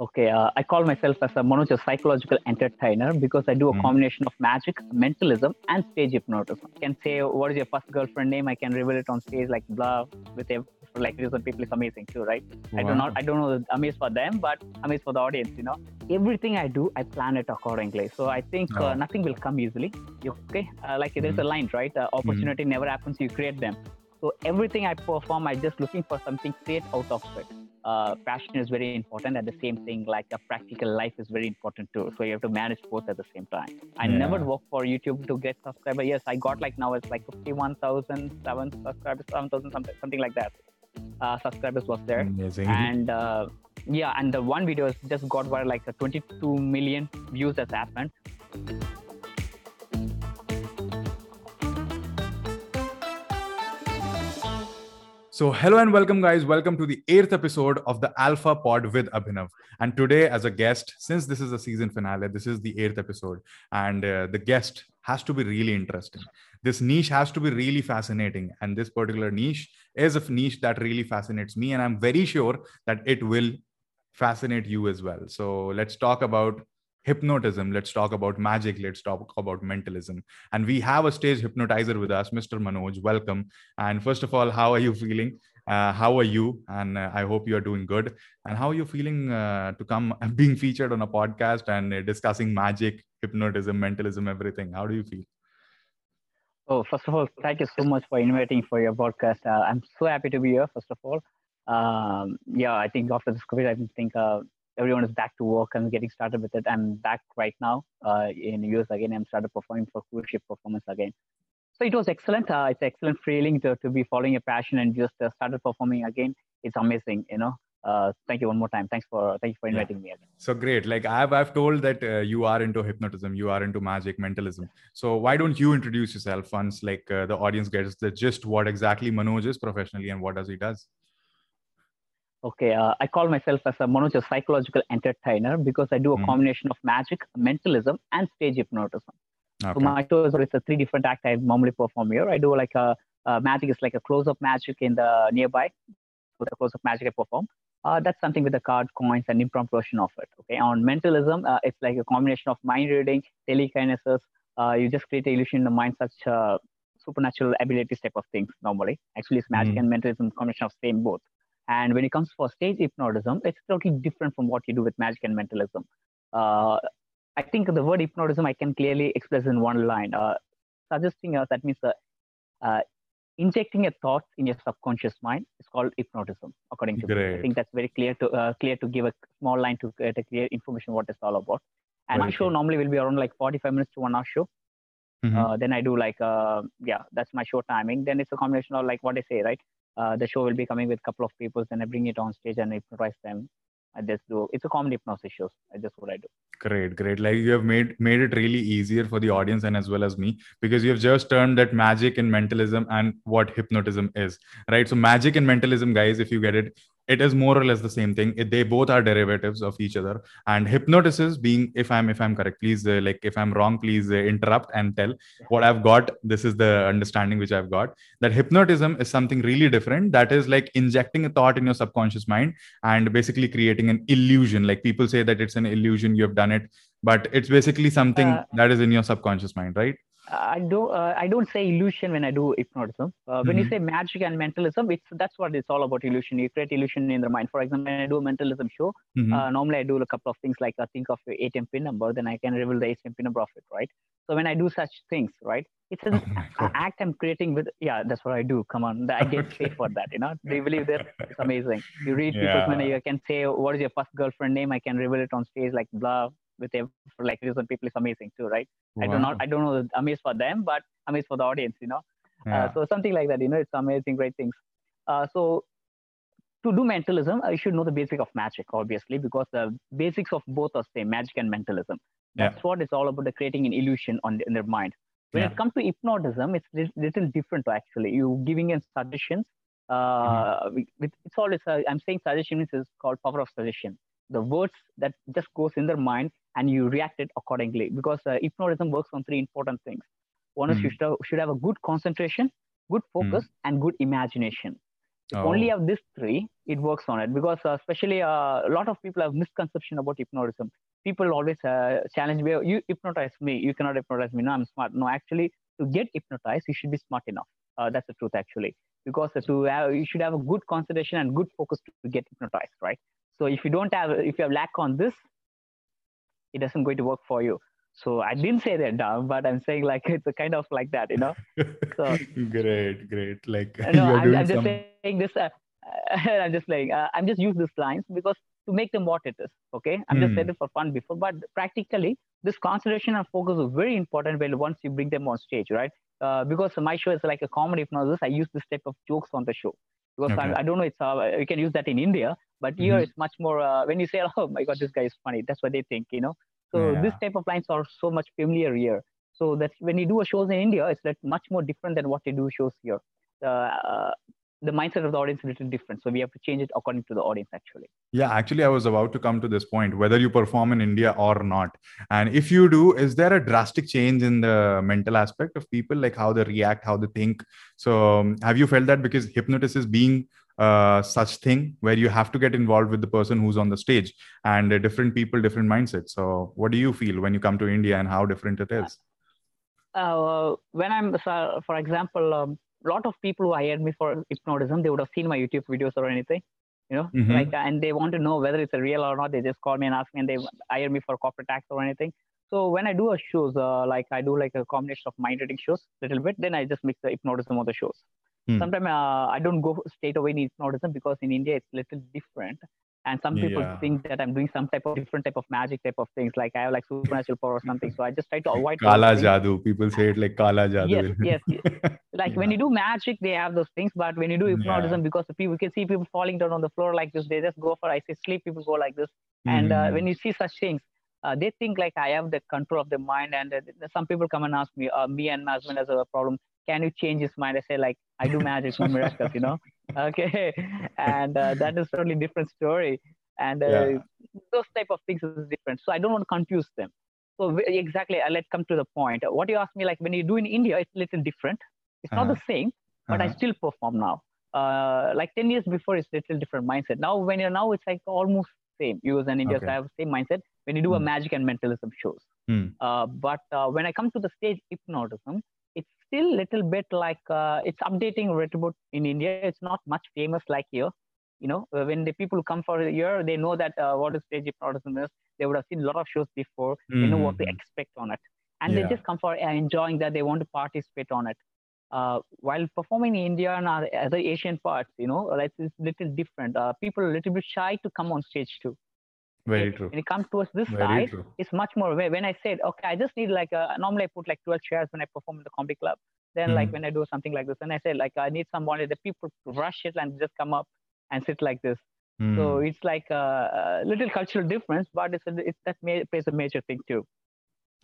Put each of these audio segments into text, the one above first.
Okay, uh, I call myself as a Manoj, psychological entertainer because I do a Mm. combination of magic, mentalism, and stage hypnotism. I can say, what is your first girlfriend name? I can reveal it on stage, like blah, with a, like this on people is amazing too, right? I do not, I don't know, the amazed for them, but amazed for the audience. You know, everything I do, I plan it accordingly. So I think Oh. uh, nothing will come easily. Okay, uh, like there's a line, right? Uh, opportunity never happens; you create them. So everything I perform, I just looking for something create out of it uh, passion is very important at the same thing like a practical life is very important too. So you have to manage both at the same time. I Yeah. never work for youtube to get subscriber. Yes i got like now it's like 51007 subscribers 7000 something, something like that uh, subscribers was there. Amazing. and uh, yeah and the one video just got where like a 22 million views has happened So, hello and welcome, guys. Welcome to the eighth episode of the Alpha Pod with Abhinav. And today, as a guest, since this is the season finale, this is the eighth episode, and uh, the guest has to be really interesting. This niche has to be really fascinating. And this particular niche is a niche that really fascinates me. And I'm very sure that it will fascinate you as well. So, let's talk about hypnotism. Let's talk about magic. Let's talk about mentalism. And we have a stage hypnotizer with us, Mr. Manoj. Welcome. And first of all, how are you feeling? Uh, how are you? And uh, I hope you are doing good. And how are you feeling uh, to come being featured on a podcast and uh, discussing magic, hypnotism, mentalism, everything? How do you feel? Oh, first of all, thank you so much for inviting for your podcast. Uh, I'm so happy to be here. First of all, um, yeah, I think after this COVID, I think uh, everyone is back to work and getting started with it. I'm back right now uh, in US again. I'm started performing for cruise ship performance again. So it was excellent. Uh, it's excellent feeling to, to be following a passion and just uh, started performing again. It's amazing, you know. Uh, thank you one more time. Thanks for thank you for Yeah. inviting me again. So great. Like I've I've told that uh, you are into hypnotism, you are into magic, mentalism. So why don't you introduce yourself once like uh, the audience gets the gist what exactly Manoj is professionally and what does he does? Okay, uh, I call myself as a Manoj, psychological entertainer because I do a Mhm. combination of magic, mentalism, and stage hypnotism. So my show is it's a three different act I normally perform here. I do like a, uh magic is like a close-up magic in the nearby. So the close-up magic I perform. Uh, that's something with the card, coins, and impromptu version of it. Okay. On mentalism, uh, it's like a combination of mind reading, telekinesis. Uh, you just create an illusion in the mind, such uh, supernatural abilities type of things. Normally, actually, it's magic Mhm. and mentalism combination of same both. And when it comes for stage hypnotism, it's totally different from what you do with magic and mentalism. Uh, I think the word hypnotism I can clearly express in one line. Uh, suggesting us that means uh, uh, injecting a thought in your subconscious mind is called hypnotism, according to me. I think that's very clear to uh, clear to give a small line to get a clear information what it's all about. And my show normally will be around like 45 minutes to one hour show. Mhm. Uh, then I do like uh, yeah, that's my show timing. Then it's a combination of like what I say, right? Uh, the show will be coming with a couple of people, then I bring it on stage and hypnotize them. I just do it's a comedy hypnosis show. That's what I do. Great, great. Like you have made made it really easier for the audience and as well as me because you have just turned that magic and mentalism and what hypnotism is, right? So magic and mentalism, guys, if you get it, it is more or less the same thing. It, they both are derivatives of each other. And hypnosis being, if I'm if I'm correct, please uh, like if I'm wrong, please uh, interrupt and tell what I've got. This is the understanding which I've got. That hypnotism is something really different. That is like injecting a thought in your subconscious mind and basically creating an illusion. Like people say that it's an illusion, you have done it, but it's basically something Uh, that is in your subconscious mind, right? I don't uh, I don't say illusion when I do hypnotism. Uh, when you Mhm. say magic and mentalism, it's that's what it's all about illusion. You create illusion in the mind. For example, when I do a mentalism show, Mhm. uh, normally I do a couple of things like I think of a ATM pin number, then I can reveal the ATM pin number of it, right? So when I do such things, right, it's an Oh God. act I'm creating with. Yeah, that's what I do. Come on, I get paid for that. You know, do you believe that? It's amazing. You read people's Yeah. mind. You can say what is your first girlfriend name. I can reveal it on stage like blah with for like this on people is amazing too, right? I do not Wow. I don't know the amazed for them, but amazed for the audience, you know. Yeah. Uh, so something like that, you know, it's amazing, great things. Uh, so to do mentalism, I should know the basic of magic, obviously, because the basics of both are same, magic and mentalism. Yeah. That's what it's all about, the creating an illusion on in their mind. When Yeah. it comes to hypnotism, it's a little different actually. You giving in suggestions. Mm-hmm. Uh, with, it's all it's, uh, I'm saying suggestion is called power of suggestion. The words that just goes in their mind and you react it accordingly because uh, hypnotism works on three important things. One is you Mhm. should have, should have a good concentration, good focus, and good imagination. If oh. only have these three, it works on it because uh, especially uh, a lot of people have misconception about hypnotism. People always uh, challenge me, you hypnotize me, you cannot hypnotize me. No, I'm smart. No, actually, to get hypnotized, you should be smart enough. Uh, that's the truth, actually, because to have, you should have a good concentration and good focus to get hypnotized, right? So if you don't have, if you have lack on this, it doesn't going to work for you. So I didn't say that down, but I'm saying like it's a kind of like that, you know. So great, great. Like no, I'm, I'm, just some... saying this. Uh, I'm just like uh, I'm just use these lines because to make them what it is. Okay, I'm mm. just hmm. it for fun before, but practically this concentration and focus is very important when once you bring them on stage, right? Uh, because my show is like a comedy hypnosis. I use this type of jokes on the show because okay. I, I, don't know it's uh, you can use that in India, but here mm-hmm. it's much more uh, when you say, oh my god, this guy is funny. That's what they think, you know. So yeah. this type of lines are so much familiar here. So that when you do a shows in India, it's like much more different than what they do shows here. Uh, the mindset of the audience is a little different. So we have to change it according to the audience, actually. Yeah, actually, I was about to come to this point whether you perform in India or not. And if you do, is there a drastic change in the mental aspect of people, like how they react, how they think? So, um, have you felt that because hypnosis is being uh, such thing where you have to get involved with the person who's on the stage and uh, different people different mindsets so what do you feel when you come to india and how different it is uh, when i'm for example a um, lot of people who hired me for hypnotism they would have seen my youtube videos or anything you know mm-hmm. like and they want to know whether it's a real or not they just call me and ask me and they hire me for corporate tax or anything so when I do a shows, uh, like I do like a combination of mind reading shows, little bit, then I just mix the hypnotism of the shows. Hmm. Sometimes uh, I don't go straight away in hypnotism because in India it's little different. And some people yeah. think that I'm doing some type of different type of magic type of things, like I have like supernatural power or something. So I just try to avoid. Kala jadoo. People say it like kala jadoo. Yes, yes, yes. Like yeah. when you do magic, they have those things, but when you do hypnotism, yeah. because the people can see people falling down on the floor like this, they just go for I say sleep. People go like this, and uh, hmm. when you see such things, uh, they think like I have the control of the mind. And uh, some people come and ask me, uh, me and my husband has a problem can you change his mind? I say like, I do magic, no miracles, you know? Okay. And uh, that is totally different story. And uh, yeah. those type of things is different. So I don't want to confuse them. So exactly, uh, let's come to the point. What you ask me, like when you do in India, it's a little different. It's uh-huh. not the same, but uh-huh. I still perform now. Uh, like 10 years before, it's a little different mindset. Now, when you're now, it's like almost same. US and India, okay. so I have the same mindset when you do mm. a hmm. magic and mentalism shows. Mm. Uh, but uh, when I come to the stage hypnotism, still a little bit like uh, it's updating little in India. It's not much famous like here. You know, uh, when the people come for a year, they know that uh, what is stage hypnotism is. They would have seen a lot of shows before. Mm-hmm. They know what to mm-hmm. expect on it, and yeah. they just come for uh, enjoying that. They want to participate on it. Uh, while performing in India and other Asian parts, you know, like it's a little different. Uh, people are a little bit shy to come on stage too. Very true. When it comes towards this Very side, true. it's much more. When I said, okay, I just need like a, normally I put like 12 chairs when I perform in the comedy club. Then mm. like when I do something like this, and I said like I need somebody, the people rush it and just come up and sit like this. Mm. So it's like a, a, little cultural difference, but it's, a, it's that may, plays a major thing too.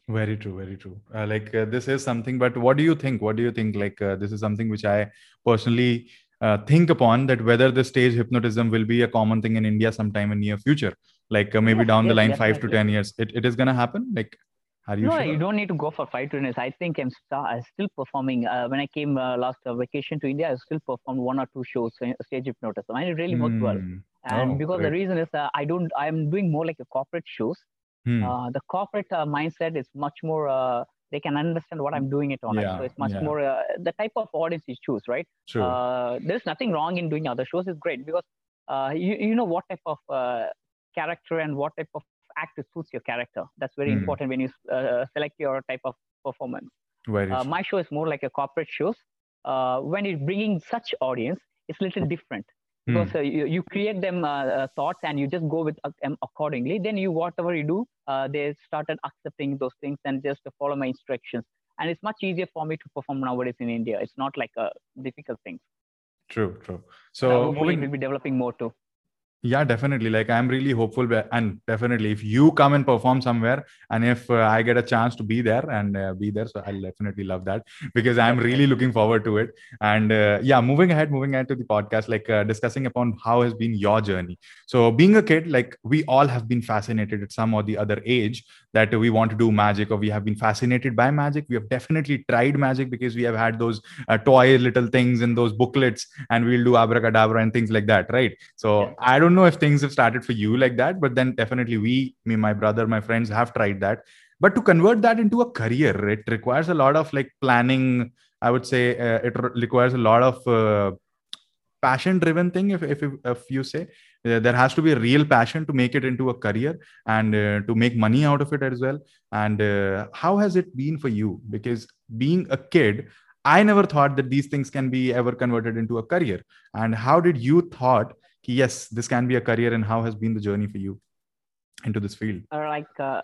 Very true, very true. Uh, like uh, this is something, but what do you think? What do you think? Like uh, this is something which I personally uh, think upon that whether the stage hypnotism will be a common thing in India sometime in near future, like uh, maybe yes, down yes, the line definitely. five to ten years. It, it is gonna happen. Like, are you? No, sure? you don't need to go for five to ten years. I think I'm, st- still performing. Uh, when I came uh, last uh, vacation to India, I still performed one or two shows stage hypnotism, and it really worked mm. well. Hmm. And oh, because great. the reason is I don't. I'm doing more like a corporate shows. Hmm. the corporate mindset is much more they can understand what I'm doing it on. Yeah, it. So it's much yeah. more uh, the type of audience you choose, right? True. Uh, there's nothing wrong in doing other shows. It's great because uh, you you know what type of uh, character and what type of act suits your character. That's very mm. important when you uh, select your type of performance. Very uh, my show is more like a corporate shows. when it's bringing such audience, it's a little different because mm. uh, you, you create them uh, uh, thoughts and you just go with them accordingly then you whatever you do they started accepting those things and just follow my instructions and it's much easier for me to perform nowadays in india it's not like a difficult thing true true so moving we'll be developing more too yeah definitely. Like i'm really hopeful and definitely if you come and perform somewhere and if uh, i get a chance to be there and uh, be there so i'll definitely love that because i'm really looking forward to it. And uh, yeah moving ahead moving ahead to the podcast like uh, discussing upon how has been your journey. So being a kid like we all have been fascinated at some or the other age that we want to do magic or we have been fascinated by magic. We have definitely tried magic because we have had those uh, toy little things and those booklets and we'll do abracadabra and things like that right? So i don't know if things have started for you like that but then definitely we me my brother my friends have tried that. But to convert that into a career it requires a lot of like planning. I would say uh, it re- requires a lot of uh, passion driven thing if, if if you say. Uh, there has to be a real passion to make it into a career and uh, to make money out of it as well. And uh, how has it been for you? Because being a kid i never thought that these things can be ever converted into a career. And how did you thought yes this can be a career and how has been the journey for you into this field? Like uh,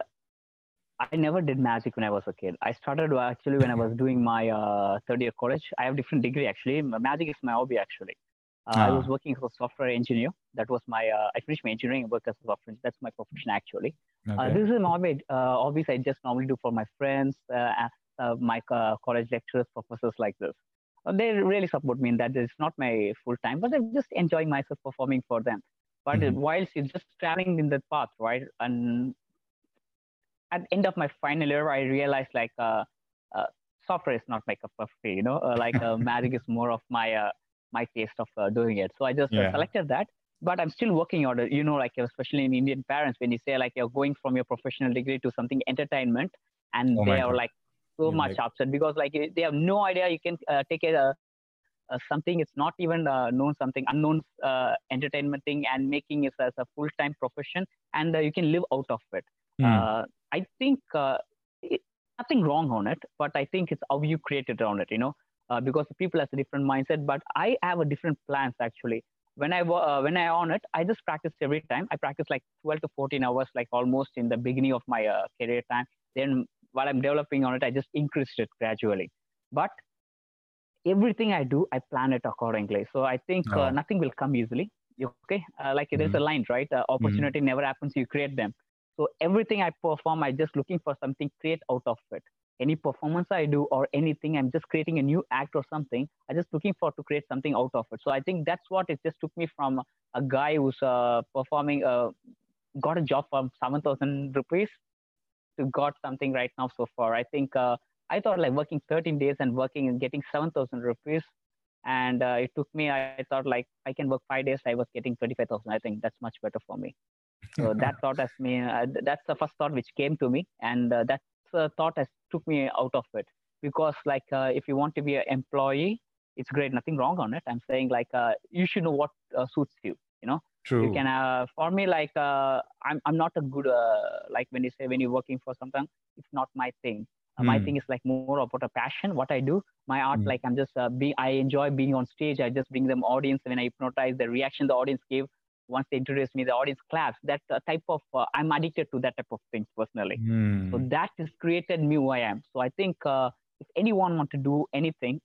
i never did magic when i was a kid. I started actually when i was doing my uh, third year college. I have different degree actually. Magic is my hobby actually. Uh, ah. i was working as a software engineer. That was my uh, i finished my engineering work as a software that's my profession actually. Uh, okay. this is an hobby uh, hobbies i just normally do for my friends my college lecturers professors like this they really support me in that it's not my full time, but I'm just enjoying myself performing for them. But mm-hmm. whilst you're just traveling in that path, right? And at the end of my final year, I realized like uh, uh, software is not my cup of tea, you know, uh, like uh, magic is more of my uh, my taste of uh, doing it. So I just yeah. selected that. But I'm still working on it, you know, like especially in Indian parents, when you say like you're going from your professional degree to something entertainment, and oh they are God. like so much like, upset because like they have no idea you can uh, take a, a, something it's not even uh, known something unknown uh, entertainment thing and making it as a full-time profession and uh, you can live out of it mm. i think uh, it, nothing wrong on it but i think it's how you create it around it you know because people has a different mindset but i have a different plans actually when I uh, when I on it, I just practice every time. I practice like 12 to 14 hours, like almost in the beginning of my uh, career time. Then while I'm developing on it, I just increased it gradually. But everything I do, I plan it accordingly. So I think uh, oh. uh, nothing will come easily. Okay, uh, like mm-hmm. there's a mm-hmm. line, right? Uh, opportunity mm-hmm. never happens; you create them. So everything I perform, I just looking for something create out of it. Any performance I do or anything, I'm just creating a new act or something. I'm just looking for to create something out of it. So I think that's what it just took me from a guy who's uh, performing, uh, got a job for seven thousand rupees to got something right now so far. I think uh, I thought like working 13 days and working and getting 7,000 rupees. And uh, it took me, I thought like I can work five days. I was getting 25,000. I think that's much better for me. So that thought has me, uh, that's the first thought which came to me. And uh, that's a thought has took me out of it. Because like uh, if you want to be an employee, it's great, nothing wrong on it. I'm saying like uh, you should know what suits you, you know True. You can uh, for me like uh, I'm I'm not a good uh, like when you say when you're working for something, it's not my thing. Mm. My hmm. thing is like more about a passion. What I do, my art, mm. like I'm just uh, be I enjoy being on stage. I just bring them audience when I hypnotize the reaction the audience give once they introduce me, the audience claps. That uh, type of uh, I'm addicted to that type of things personally. Mm. So that has created me who I am. So I think uh, if anyone want to do anything,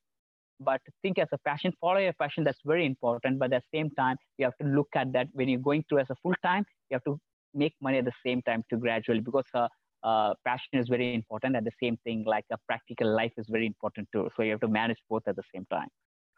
but think as a passion follow your passion that's very important. But at the same time you have to look at that when you're going through as a full time you have to make money at the same time to gradually because uh, uh, passion is very important. At the same thing like a practical life is very important too. So you have to manage both at the same time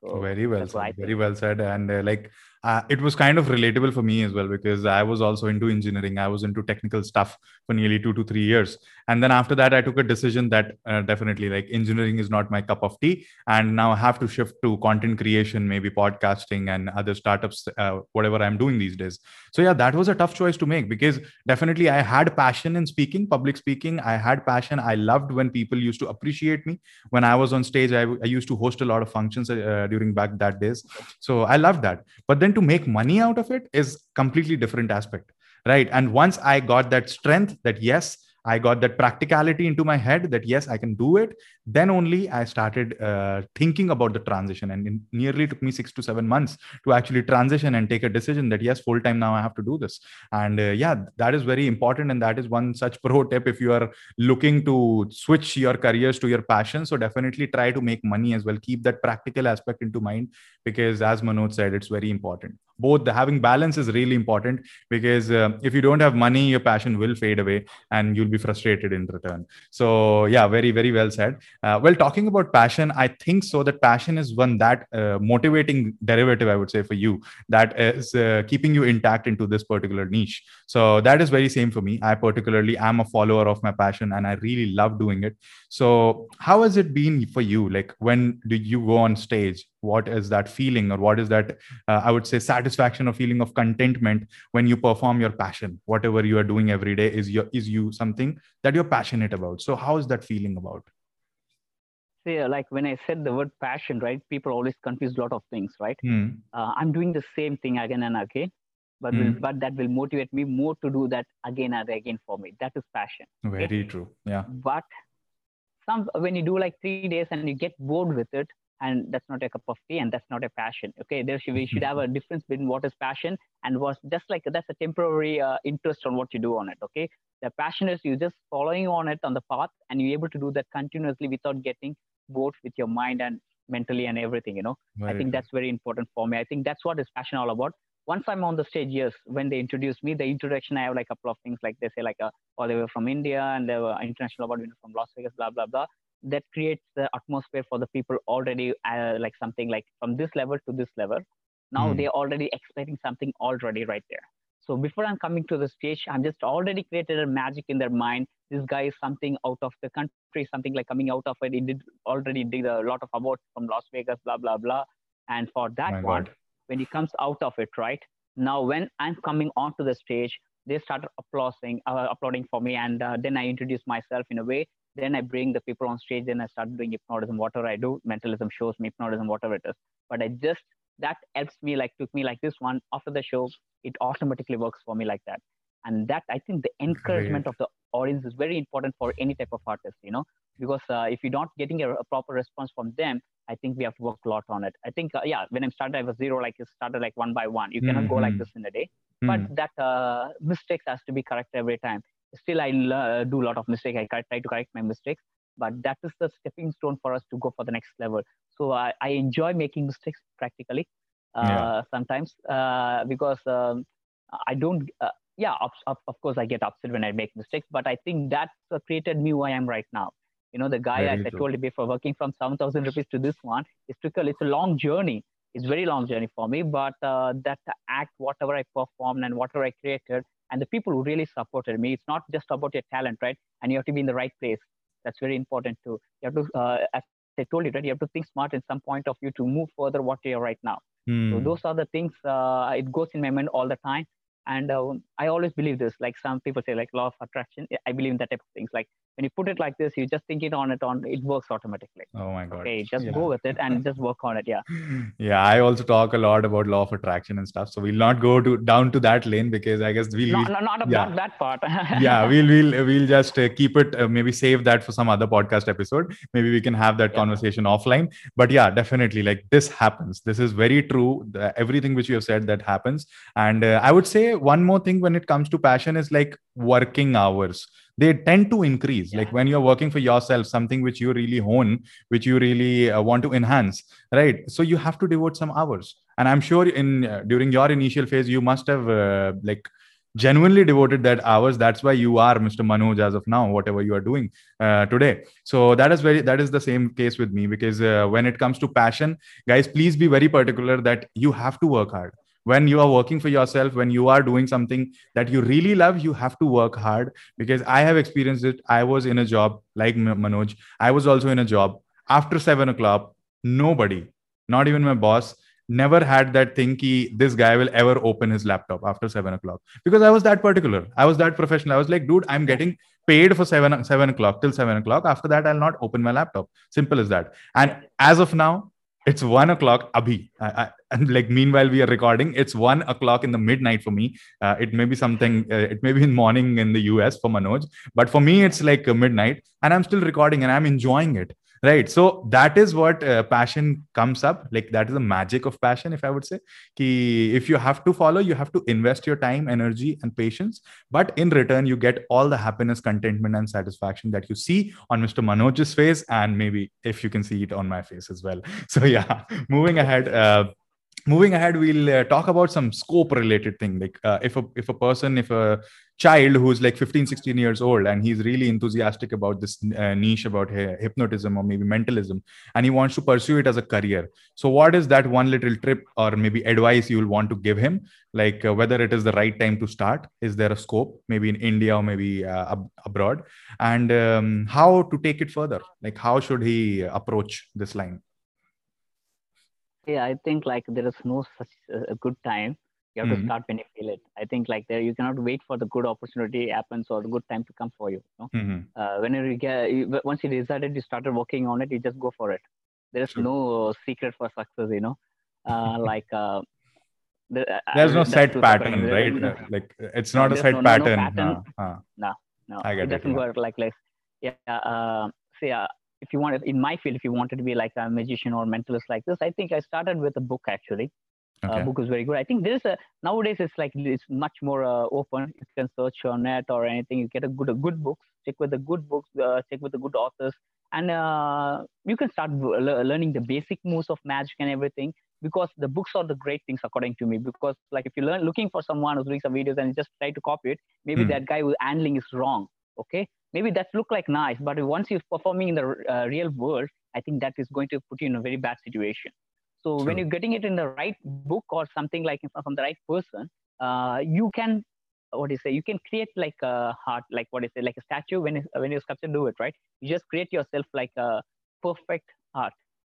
so very well said. Very well said. And uh, like uh, it was kind of relatable for me as well because I was also into engineering. I was into technical stuff for nearly two to three years. And then after that, I took a decision that uh, definitely like engineering is not my cup of tea. And now I have to shift to content creation, maybe podcasting and other startups, uh, whatever I'm doing these days. So yeah, that was a tough choice to make because definitely I had passion in speaking, public speaking. I had passion. I loved when people used to appreciate me. When I was on stage, I, I used to host a lot of functions uh, during back that days. So I love that. But then to make money out of it is completely different aspect, right? And once I got that strength that yes, I got that practicality into my head that yes, I can do it. Then only I started uh, thinking about the transition, and it nearly took me six to seven months to actually transition and take a decision that yes, full time now I have to do this. And uh, yeah, that is very important, and that is one such pro tip if you are looking to switch your careers to your passion. So definitely try to make money as well. Keep that practical aspect into mind because, as Manoj said, it's very important both the having balance is really important because uh, if you don't have money your passion will fade away and you'll be frustrated in return. So yeah very very well said. Uh, well talking about passion i think so that passion is one that uh, motivating derivative i would say for you that is uh, keeping you intact into this particular niche. So that is very same for me. I particularly am a follower of my passion and i really love doing it. So how has it been for you? Like when do you go on stage what is that feeling or what is that uh, i would say satisfaction or feeling of contentment when you perform your passion. Whatever you are doing every day is your is you something that you're passionate about. So how is that feeling about? See like when i said the word passion right people always confuse a lot of things right? Hmm. uh, i'm doing the same thing again and again but will, Hmm. but that will motivate me more to do that again and again for me. That is passion very true. Yeah. But some when you do like three days and you get bored with it and that's not a cup of tea and that's not a passion okay there should we should have a difference between what is passion and what's just like that's a temporary uh, interest on what you do on it okay the passion is you're just following on it on the path and you're able to do that continuously without getting bored with your mind and mentally and everything you know Very I think that's very important for me. I think that's what is passion all about. Once I'm on the stage, yes, when they introduce me, the introduction, I have like a couple of things like they say like, uh, oh, they were from India and they were international award winner from Las Vegas, blah, blah, blah. That creates the atmosphere for the people already uh, like something like from this level to this level. Now Hmm. they're already expecting something already right there. So before I'm coming to the stage, I'm just already created a magic in their mind. This guy is something out of the country, something like coming out of it. He did already did a lot of awards from Las Vegas, blah blah blah. And for that My one, God. when he comes out of it, right now, when I'm coming onto the stage, they start applauding, uh, applauding for me, and uh, then I introduce myself in a way. Then I bring the people on stage. Then I start doing hypnotism, whatever I do. Mentalism shows me hypnotism, whatever it is. But I just that helps me, like took me like this one after the show. It automatically works for me like that, and that I think the encouragement Great. of the audience is very important for any type of artist. You know, because uh, if you're not getting a, a proper response from them, I think we have to work a lot on it. I think, uh, yeah, when I started, I was zero, like you started like one by one. You cannot go like Mhm. this in a day, Hmm. but that uh, mistakes has to be correct every time. Still, I uh, do a lot of mistakes. I try to correct my mistakes, but that is the stepping stone for us to go for the next level. So I, I enjoy making mistakes practically uh, Yeah. sometimes uh, because um, I don't. Uh, yeah, of, of, of course, I get upset when I make mistakes, but I think that's what created me who I am right now. You know, the guy, as I told you before, working from 7,000 rupees to this one, it took a, it's a long journey. It's very long journey for me, but uh, that act, whatever I performed and whatever I created, and the people who really supported me, it's not just about your talent, right? And you have to be in the right place. That's very important too. You have to, uh, as I told you, right? You have to think smart in some point of view to move further what you're right now. So Hmm. those are the things. Uh, it goes in my mind all the time, and uh, I always believe this. Like some people say, like law of attraction. I believe in that type of things. Like when you put it like this, you just think it on it on, it works automatically. oh my god Okay, just Yeah. go with it and just work on it. Yeah. yeah i also talk a lot about law of attraction and stuff so we'll not go to down to that lane because i guess we'll, No, we'll no, not, yeah. that part. yeah we'll we'll we'll just uh, keep it uh, maybe save that for some other podcast episode maybe we can have that Yeah. conversation offline but yeah definitely like this happens this is very true the, everything which you have said that happens and uh, i would say one more thing when it comes to passion is like working hours they tend to increase. Like when you're working for yourself something which you really hone which you really uh, want to enhance right? So you have to devote some hours. And i'm sure in uh, during your initial phase you must have uh, like genuinely devoted that hours. That's why you are mr manoj as of now whatever you are doing uh, today. So that is very that is the same case with me because uh, when it comes to passion guys please be very particular that you have to work hard when you are working for yourself when you are doing something that you really love you have to work hard because i have experienced it i was in a job like manoj i was also in a job after seven o'clock nobody not even my boss never had that thing ki this guy will ever open his laptop after seven o'clock because I was that particular. I was that professional. I was like, dude, I'm getting paid for seven seven o'clock till seven o'clock. After that, I'll not open my laptop. Simple as that. And as of now, it's one o'clock. Abhi, I, I, and like meanwhile we are recording, it's one o'clock in the midnight for me. Uh, it may be something. Uh, it may be in morning in the US for Manoj, but for me it's like uh, midnight, and I'm still recording and I'm enjoying it right. So that is what uh, passion comes up. Like that is the magic of passion if i would say ki if you have to follow you have to invest your time energy and patience. But in return you get all the happiness contentment and satisfaction that you see on mr manoj's face and maybe if you can see it on my face as well. So yeah moving ahead uh, moving ahead we'll uh, talk about some scope related thing. Like uh, if a if a person if a child who's like 15 16 years old and he's really enthusiastic about this uh, niche about hypnotism or maybe mentalism and he wants to pursue it as a career. So what is that one little trip or maybe advice you will want to give him? Like uh, whether it is the right time to start? Is there a scope? Maybe in india or maybe uh, ab- abroad? And um, how to take it further? Like how should he approach this line yeah i think like there is no such a good time. You have mm-hmm. to start when you feel it. I think like there you cannot wait for the good opportunity happens or the good time to come for you, you know? mm-hmm. uh, whenever you get you, once you decided you started working on it you just go for it. There is no secret for success you know? Uh, like uh, the, uh, there's no set pattern right? like it's not a set no, pattern, no, pattern. No, no, no, I get it doesn't it, work like like yeah uh, see uh, if you want in my field if you wanted to be like a magician or mentalist like this i think i started with a book actually. Uh, okay. uh, book is very good. I think there's a nowadays it's like it's much more uh, open. You can search on net or anything. You get a good a good books. Check with the good books uh, check with the good authors. And uh, you can start learning the basic moves of magic and everything because the books are the great things according to me. Because like if you learn looking for someone who's doing some videos and just try to copy it maybe mm. that guy who's handling is wrong okay maybe that look like nice but once you're performing in the uh, real world i think that is going to put you in a very bad situation. So True. when you're getting it in the right book or something like from the right person uh, you can what do you say you can create like a heart like what is it like a statue when when you sculpture do it right? You just create yourself like a perfect art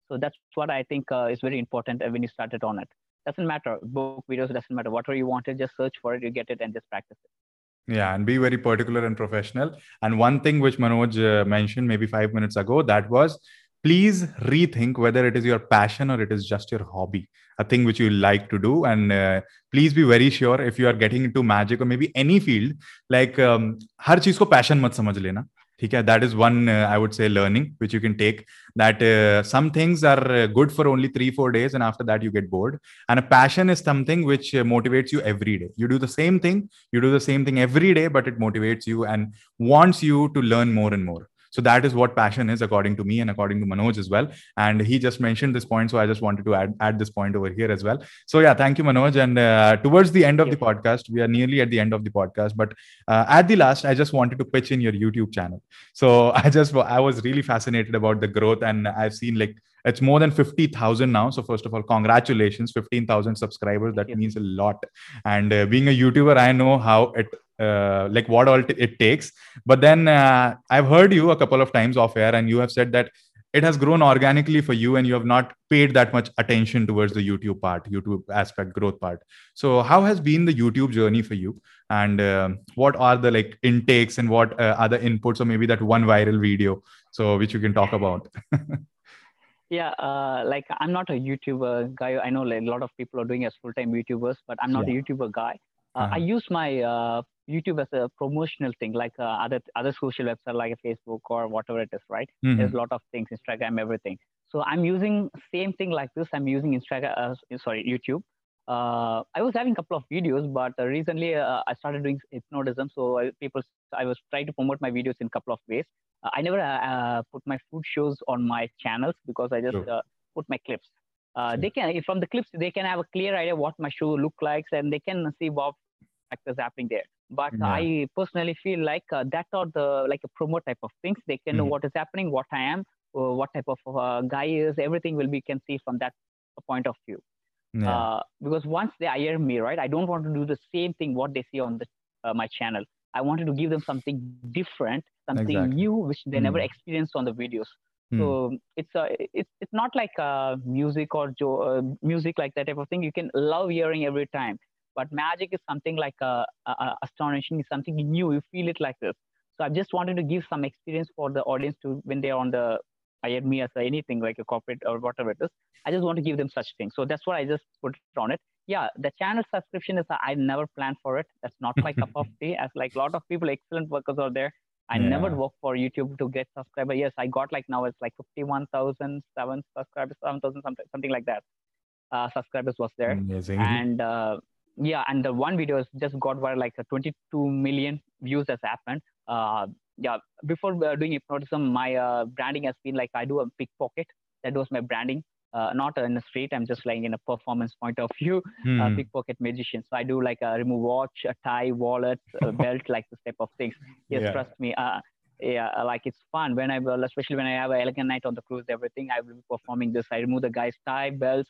so that's what i think uh, is very important when you started on it. Doesn't matter book videos doesn't matter. Whatever you wanted just search for it you get it and just practice it yeah and be very particular and professional. And one thing which manoj uh, mentioned maybe 5 minutes ago that was please rethink whether it is your passion or it is just your hobby a thing which you like to do. And uh, please be very sure if you are getting into magic or maybe any field like um, har cheez ko passion mat samajh lena Okay, that is one uh, I would say learning which you can take. That uh, some things are uh, good for only three four days, and after that you get bored. And a passion is something which uh, motivates you every day. You do the same thing, you do the same thing every day, but it motivates you and wants you to learn more and more so that is what passion is according to me and according to manoj as well and he just mentioned this point so i just wanted to add, add this point over here as well so yeah thank you manoj and uh, towards the end of the podcast we are nearly at the end of the podcast but uh, at the last i just wanted to pitch in your youtube channel so i just i was really fascinated about the growth and i've seen like it's more than 50,000 now. So, first of all, congratulations, 15,000 subscribers. That means a lot. And uh, being a YouTuber, I know how it uh, like what all t- it takes. But then uh, i've heard you a couple of times off air and you have said that it has grown organically for you and you have not paid that much attention towards the youtube part youtube aspect growth part. So how has been the youtube journey for you? And uh, what are the like intakes and what uh, other inputs or maybe that one viral video so which you can talk about? Yeah uh, like i'm not a youtuber guy. I know like a lot of people are doing as full-time youtubers but i'm not yeah. a youtuber guy. Uh, uh-huh. i use my uh, YouTube as a promotional thing, like uh, other other social website like Facebook or whatever it is, right? Mm-hmm. There's a lot of things, Instagram, everything. So I'm using same thing like this. I'm using Instagram, uh, sorry, YouTube. Uh, I was having a couple of videos, but uh, recently uh, I started doing hypnotism. So I, people, I was trying to promote my videos in a couple of ways. Uh, I never put my food shows on my channels because I just sure. put my clips. Sure. They can from the clips they can have a clear idea what my show look like, and they can see what factors happening there but yeah. i personally feel like uh, that are the like a promo type of things they can mm. know mm-hmm. what is happening what i am uh, what type of uh, guy is everything will be can see from that point of view yeah. Uh, because once they hire me right i don't want to do the same thing what they see on the, uh, my channel i wanted to give them something different something exactly. new which they mm. never experienced on the videos mm. so it's a it's, it's not like uh, music or jo- music like that type of thing you can love hearing every time but magic is something like a, a, astonishing, something new. You feel it like this. So I just wanted to give some experience for the audience to when they're on the I me as anything like a corporate or whatever it is. I just want to give them such things. So that's what I just put on it. Yeah, the channel subscription is I never planned for it. That's not my cup of tea. As like a lot of people, excellent workers are there. I yeah. never worked for YouTube to get subscriber. Yes, I got like now it's like 51,000, seven subscribers, 7,000, something, something like that. Uh, subscribers was there. Amazing. And uh, yeah and the one video just got viral like 22 million views has happened uh, yeah before uh, doing hypnotism my uh, branding has been like i do a pickpocket that was my branding uh, not in the street. I'm just like in a performance point of view, Hmm. uh, pickpocket magician. So I do like a remove watch, a tie, wallet, a belt, like this type of things. Yes, Yeah. trust me. Uh, yeah, uh, like it's fun when I will, especially when I have an elegant night on the cruise, everything. I will be performing this. I remove the guy's tie, belts.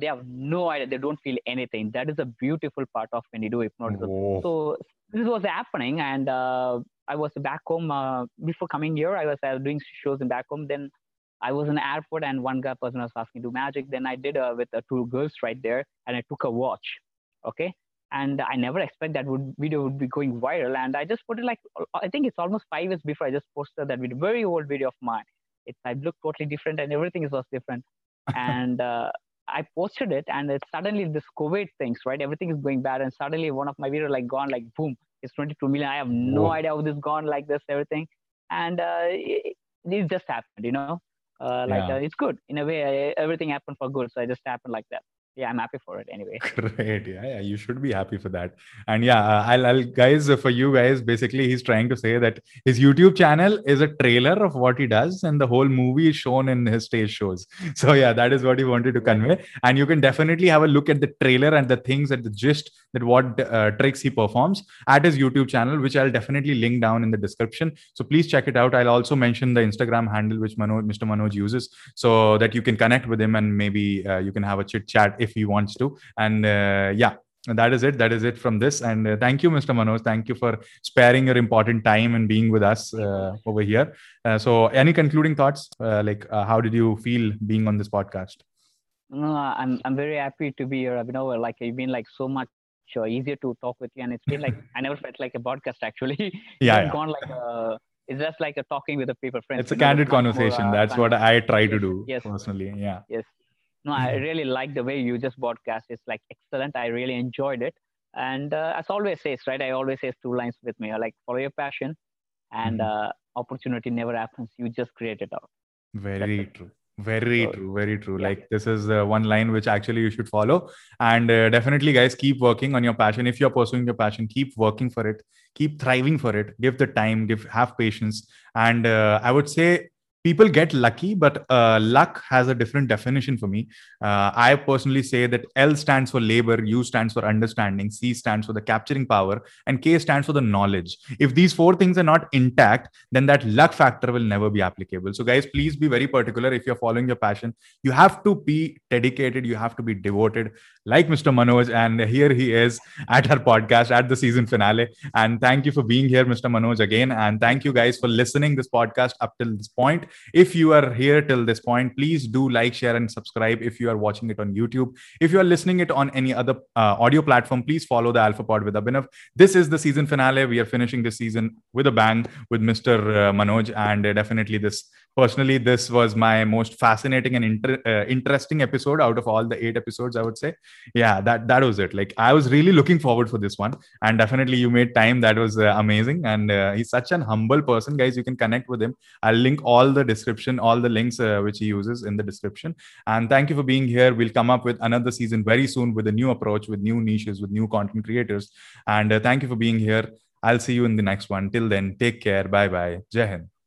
They have no idea. They don't feel anything. That is a beautiful part of when you do hypnotism. Whoa. So this was happening, and uh, I was back home uh, before coming here. I was uh, doing shows in back home. Then I was in the airport, and one guy person was asking to do magic. Then I did uh, with uh, two girls right there, and I took a watch. Okay, and I never expect that would video would be going viral, and I just put it like I think it's almost five years before I just posted that video, very old video of mine. It I looked totally different, and everything was different, and. Uh, I posted it and it suddenly this COVID things, right? Everything is going bad. And suddenly one of my video like gone like boom, it's 22 million. I have no Whoa. idea how this gone like this, everything. And uh, it, it just happened, you know, uh, like Yeah. uh, it's good in a way. uh, Everything happened for good. So I just happened like that. Yeah, I'm happy for it anyway. Great. Yeah, yeah, you should be happy for that. And yeah, uh, I'll, I'll guys, uh, for you guys, basically, he's trying to say that his YouTube channel is a trailer of what he does, and the whole movie is shown in his stage shows. So yeah, that is what he wanted to convey. And you can definitely have a look at the trailer and the things and the gist that what uh, tricks he performs at his YouTube channel, which I'll definitely link down in the description. So please check it out. I'll also mention the Instagram handle which Manoj, Mr. Manoj uses, so that you can connect with him and maybe uh, you can have a chit chat if he wants to. And uh, yeah, that is it. That is it from this. And uh, thank you, Mr. Manoj. Thank you for sparing your important time and being with us uh, over here. Uh, so, any concluding thoughts? Uh, like, uh, how did you feel being on this podcast? No, I'm I'm very happy to be here. I Abhinav. Like you've been like so much easier to talk with you, and it's been like I never felt like a podcast actually. Yeah, It's yeah. gone like a, it's just like a talking with a people friends. It's a you know, candid more, conversation. uh, That's what. I try to do yes. personally. Yeah. Yes. No, I really like the way you just broadcast. It's like excellent. I really enjoyed it. And uh, as always says, right? I always say two lines with me. I like follow your passion, and Mhm. uh, opportunity never happens. You just create it out. Very true. Very So, true. Very true. yeah. Like this is uh, one line which actually you should follow. And uh, definitely, guys, keep working on your passion. If you're pursuing your passion, keep working for it. Keep thriving for it. Give the time. Give have patience. And uh, I would say people get lucky, but uh, luck has a different definition for me. Uh, I personally say that L stands for labor, U stands for understanding, C stands for the capturing power, and K stands for the knowledge. If these four things are not intact, then that luck factor will never be applicable. So, guys, please be very particular if you're following your passion. You have to be dedicated, you have to be devoted, like Mr. Manoj. And here he is at our podcast at the season finale. And thank you for being here, Mr. Manoj, again. And thank you guys for listening this podcast up till this point. If you are here till this point, please do like, share, and subscribe if you are watching it on YouTube. If you are listening it on any other uh, audio platform, please follow the Alpha Pod with Abhinav. This is the season finale. We are finishing this season with a bang with Mr. Uh, Manoj, and uh, definitely this. Personally, this was my most fascinating and inter- uh, interesting episode out of all the eight episodes. I would say, yeah, that that was it. Like I was really looking forward for this one, and definitely you made time. That was uh, amazing, and uh, he's such an humble person, guys. You can connect with him. I'll link all the description, all the links uh, which he uses in the description. And thank you for being here. We'll come up with another season very soon with a new approach, with new niches, with new content creators. And uh, thank you for being here. I'll see you in the next one. Till then, take care. Bye bye. Jai Hind.